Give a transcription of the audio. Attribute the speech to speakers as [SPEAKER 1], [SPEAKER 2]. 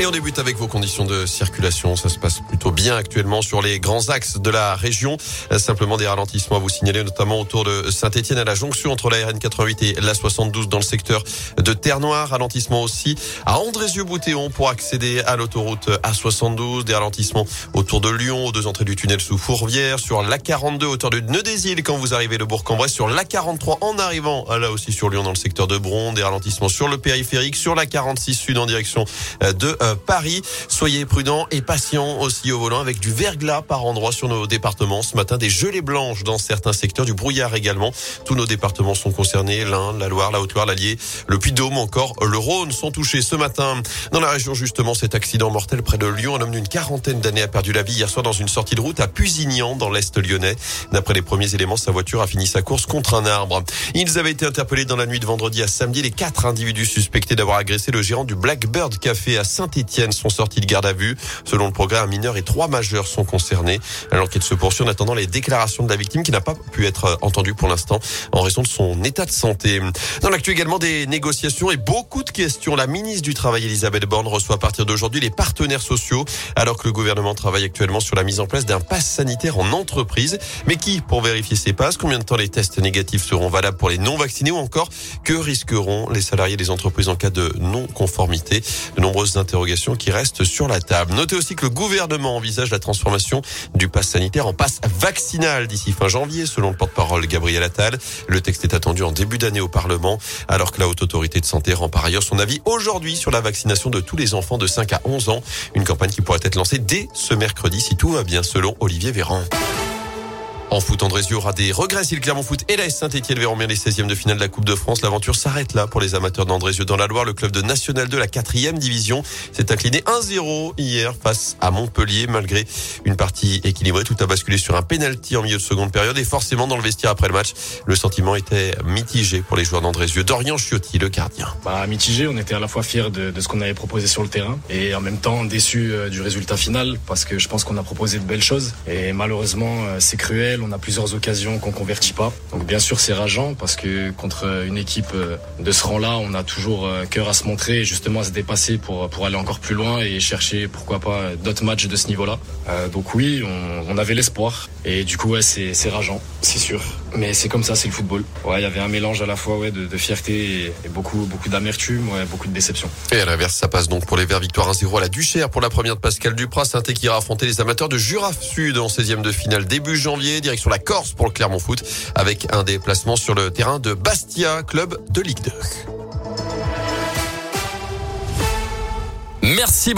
[SPEAKER 1] Et on débute avec vos conditions de circulation. Ça se passe plutôt bien actuellement sur les grands axes de la région. Simplement des ralentissements à vous signaler, notamment autour de Saint-Etienne à la jonction entre la RN88 et la 72 dans le secteur de Terre-Noire. Ralentissement aussi à Andrézieux-Boutéon pour accéder à l'autoroute A72. Des ralentissements autour de Lyon, aux deux entrées du tunnel sous Fourvière, sur la 42 hauteur de Nœud des Îles quand vous arrivez de Bourg-en-Bresse, sur la 43 en arrivant là aussi sur Lyon dans le secteur de Bron. Des ralentissements sur le périphérique, sur la 46 sud en direction de euh, Paris. Soyez prudents et patients aussi au volant avec du verglas par endroits sur nos départements. Ce matin, des gelées blanches dans certains secteurs, du brouillard également. Tous nos départements sont concernés. L'Inde, la Loire, la Haute-Loire, l'Allier, le Puy-de-Dôme, encore le Rhône sont touchés ce matin. Dans la région, justement, cet accident mortel près de Lyon. Un homme d'une quarantaine d'années a perdu la vie hier soir dans une sortie de route à Pusignan, dans l'Est lyonnais. D'après les premiers éléments, sa voiture a fini sa course contre un arbre. Ils avaient été interpellés dans la nuit de vendredi à samedi. Les quatre individus suspectés d'avoir agressé le gérant du Blackbird Café à saint Etienne sont sortis de garde à vue. Selon le progrès, un mineur et trois majeurs sont concernés. L'enquête se poursuit en attendant les déclarations de la victime qui n'a pas pu être entendue pour l'instant en raison de son état de santé. Dans l'actu également des négociations et beaucoup de questions. La ministre du Travail, Elisabeth Borne, reçoit à partir d'aujourd'hui les partenaires sociaux alors que le gouvernement travaille actuellement sur la mise en place d'un pass sanitaire en entreprise. Mais qui pour vérifier ces passes? Combien de temps les tests négatifs seront valables pour les non vaccinés ou encore que risqueront les salariés des entreprises en cas de non-conformité? De nombreuses interrogations qui restent sur la table. Notez aussi que le gouvernement envisage la transformation du pass sanitaire en passe vaccinal d'ici fin janvier, selon le porte-parole Gabriel Attal. Le texte est attendu en début d'année au Parlement, alors que la Haute Autorité de Santé rend par ailleurs son avis aujourd'hui sur la vaccination de tous les enfants de 5 à 11 ans. Une campagne qui pourrait être lancée dès ce mercredi si tout va bien, selon Olivier Véran. En foot, Andrézieux aura des regrets si le Clermont Foot et la Saint-Etienne verront bien les 16e de finale de la Coupe de France. L'aventure s'arrête là pour les amateurs d'Andrézieux dans la Loire. Le club de National 2, la quatrième division, s'est incliné 1-0 hier face à Montpellier. Malgré une partie équilibrée, tout a basculé sur un penalty en milieu de seconde période et forcément dans le vestiaire après le match, le sentiment était mitigé pour les joueurs d'Andrézieux. Dorian Chiotti, le gardien.
[SPEAKER 2] Bah, mitigé, on était à la fois fiers de, de ce qu'on avait proposé sur le terrain et en même temps déçus euh, du résultat final parce que je pense qu'on a proposé de belles choses et malheureusement euh, c'est cruel on a plusieurs occasions qu'on convertit pas. Donc bien sûr c'est rageant parce que contre une équipe euh, de ce rang-là, on a toujours euh, cœur à se montrer et justement à se dépasser pour, pour aller encore plus loin et chercher pourquoi pas d'autres matchs de ce niveau-là. Euh, donc oui, on, avait l'espoir et du coup ouais, c'est, c'est rageant, c'est sûr. Mais c'est comme ça, c'est le football. Ouais, il y avait un mélange à la fois ouais, de, fierté et, et, beaucoup, beaucoup d'amertume, ouais, beaucoup de déception.
[SPEAKER 1] Et à l'inverse, ça passe donc pour les Verts victoire 1-0 à la Duchère pour la première de Pascal Duprat. saint qui ira affronter les amateurs de Jura Sud en 16e de finale début janvier direction la Corse pour le Clermont Foot avec un déplacement sur le terrain de Bastia, club de Ligue 2. Merci beaucoup.